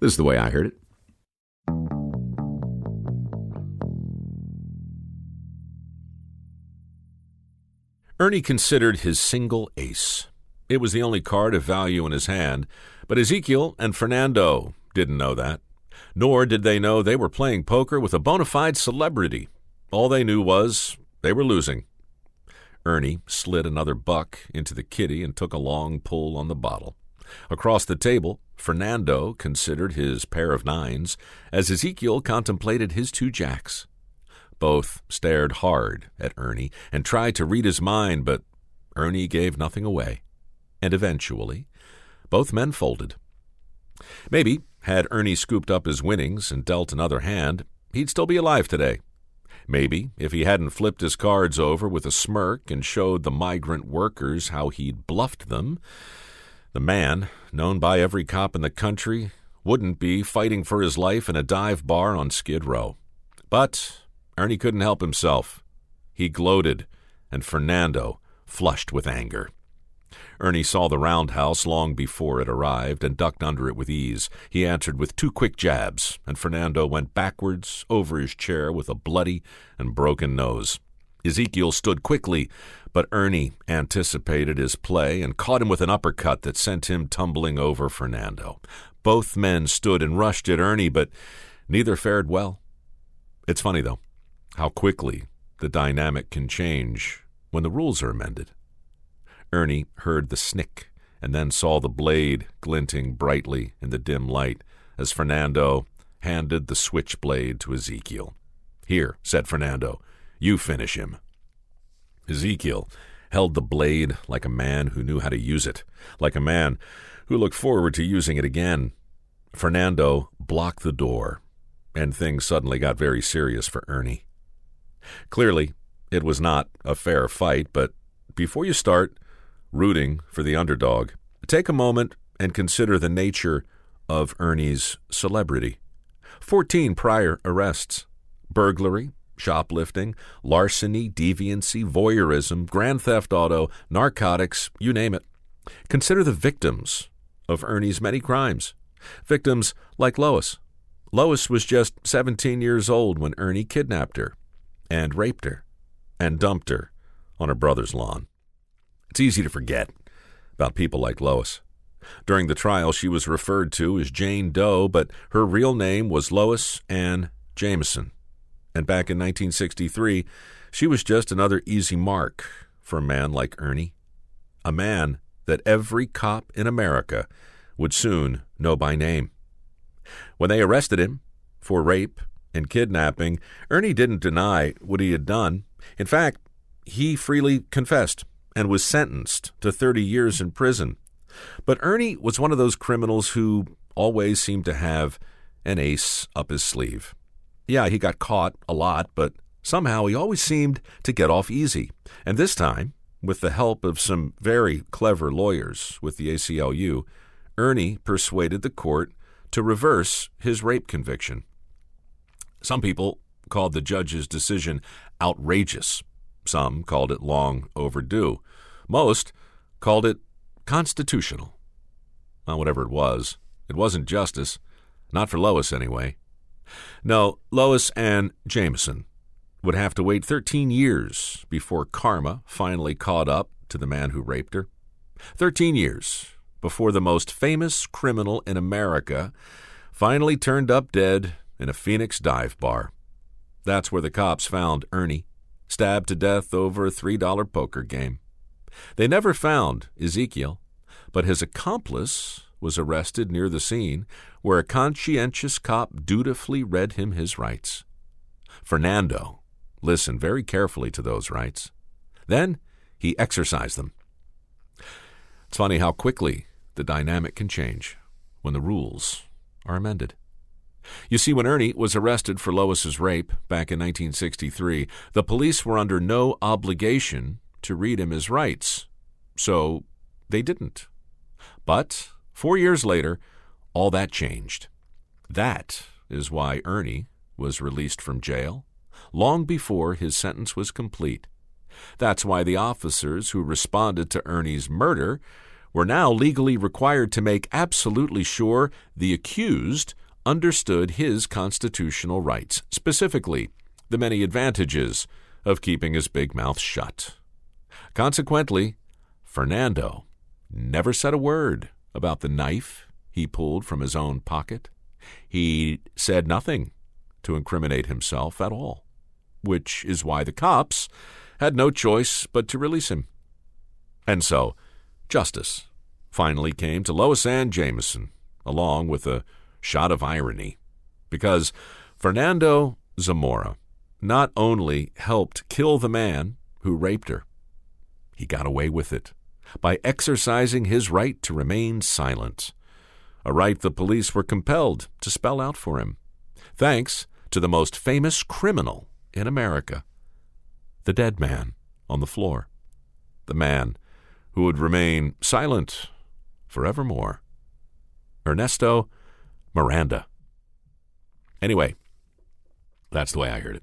This is the way I heard it. Ernie considered his single ace. It was the only card of value in his hand, but Ezekiel and Fernando didn't know that. Nor did they know they were playing poker with a bona fide celebrity. All they knew was they were losing. Ernie slid another buck into the kitty and took a long pull on the bottle. Across the table, Fernando considered his pair of nines as Ezekiel contemplated his two jacks. Both stared hard at Ernie and tried to read his mind, but Ernie gave nothing away. And eventually, both men folded. Maybe, had Ernie scooped up his winnings and dealt another hand, he'd still be alive today. Maybe, if he hadn't flipped his cards over with a smirk and showed the migrant workers how he'd bluffed them, the man, known by every cop in the country, wouldn't be fighting for his life in a dive bar on Skid Row. But Ernie couldn't help himself. He gloated, and Fernando flushed with anger. Ernie saw the roundhouse long before it arrived and ducked under it with ease. He answered with two quick jabs, and Fernando went backwards over his chair with a bloody and broken nose. Ezekiel stood quickly, but Ernie anticipated his play and caught him with an uppercut that sent him tumbling over Fernando. Both men stood and rushed at Ernie, but neither fared well. It's funny, though, how quickly the dynamic can change when the rules are amended. Ernie heard the snick and then saw the blade glinting brightly in the dim light as Fernando handed the switchblade to Ezekiel. Here, said Fernando, you finish him. Ezekiel held the blade like a man who knew how to use it, like a man who looked forward to using it again. Fernando blocked the door, and things suddenly got very serious for Ernie. Clearly, it was not a fair fight, but before you start rooting for the underdog, take a moment and consider the nature of Ernie's celebrity. Fourteen prior arrests burglary, shoplifting, larceny, deviancy, voyeurism, grand theft auto, narcotics, you name it. Consider the victims of Ernie's many crimes. Victims like Lois. Lois was just 17 years old when Ernie kidnapped her and raped her and dumped her on her brother's lawn. It's easy to forget about people like Lois. During the trial, she was referred to as Jane Doe, but her real name was Lois Ann Jameson and back in 1963, she was just another easy mark for a man like Ernie. A man that every cop in America would soon know by name. When they arrested him for rape and kidnapping, Ernie didn't deny what he had done. In fact, he freely confessed and was sentenced to 30 years in prison. But Ernie was one of those criminals who always seemed to have an ace up his sleeve. Yeah, he got caught a lot, but somehow he always seemed to get off easy. And this time, with the help of some very clever lawyers with the ACLU, Ernie persuaded the court to reverse his rape conviction. Some people called the judge's decision outrageous. Some called it long overdue. Most called it constitutional. Well, whatever it was, it wasn't justice. Not for Lois, anyway. No, Lois Ann Jameson would have to wait 13 years before karma finally caught up to the man who raped her. 13 years before the most famous criminal in America finally turned up dead in a Phoenix dive bar. That's where the cops found Ernie, stabbed to death over a $3 poker game. They never found Ezekiel, but his accomplice was arrested near the scene, where a conscientious cop dutifully read him his rights. Fernando listened very carefully to those rights. Then he exercised them. It's funny how quickly the dynamic can change when the rules are amended. You see, when Ernie was arrested for Lois's rape back in 1963, the police were under no obligation to read him his rights, so they didn't. But Four years later, all that changed. That is why Ernie was released from jail long before his sentence was complete. That's why the officers who responded to Ernie's murder were now legally required to make absolutely sure the accused understood his constitutional rights, specifically the many advantages of keeping his big mouth shut. Consequently, Fernando never said a word about the knife he pulled from his own pocket. He said nothing to incriminate himself at all, which is why the cops had no choice but to release him. And so, justice finally came to Lois Ann Jameson, along with a shot of irony, because Fernando Zamora not only helped kill the man who raped her, he got away with it by exercising his right to remain silent, a right the police were compelled to spell out for him, thanks to the most famous criminal in America, the dead man on the floor, the man who would remain silent forevermore. Ernesto Miranda. Anyway, that's the way I heard it.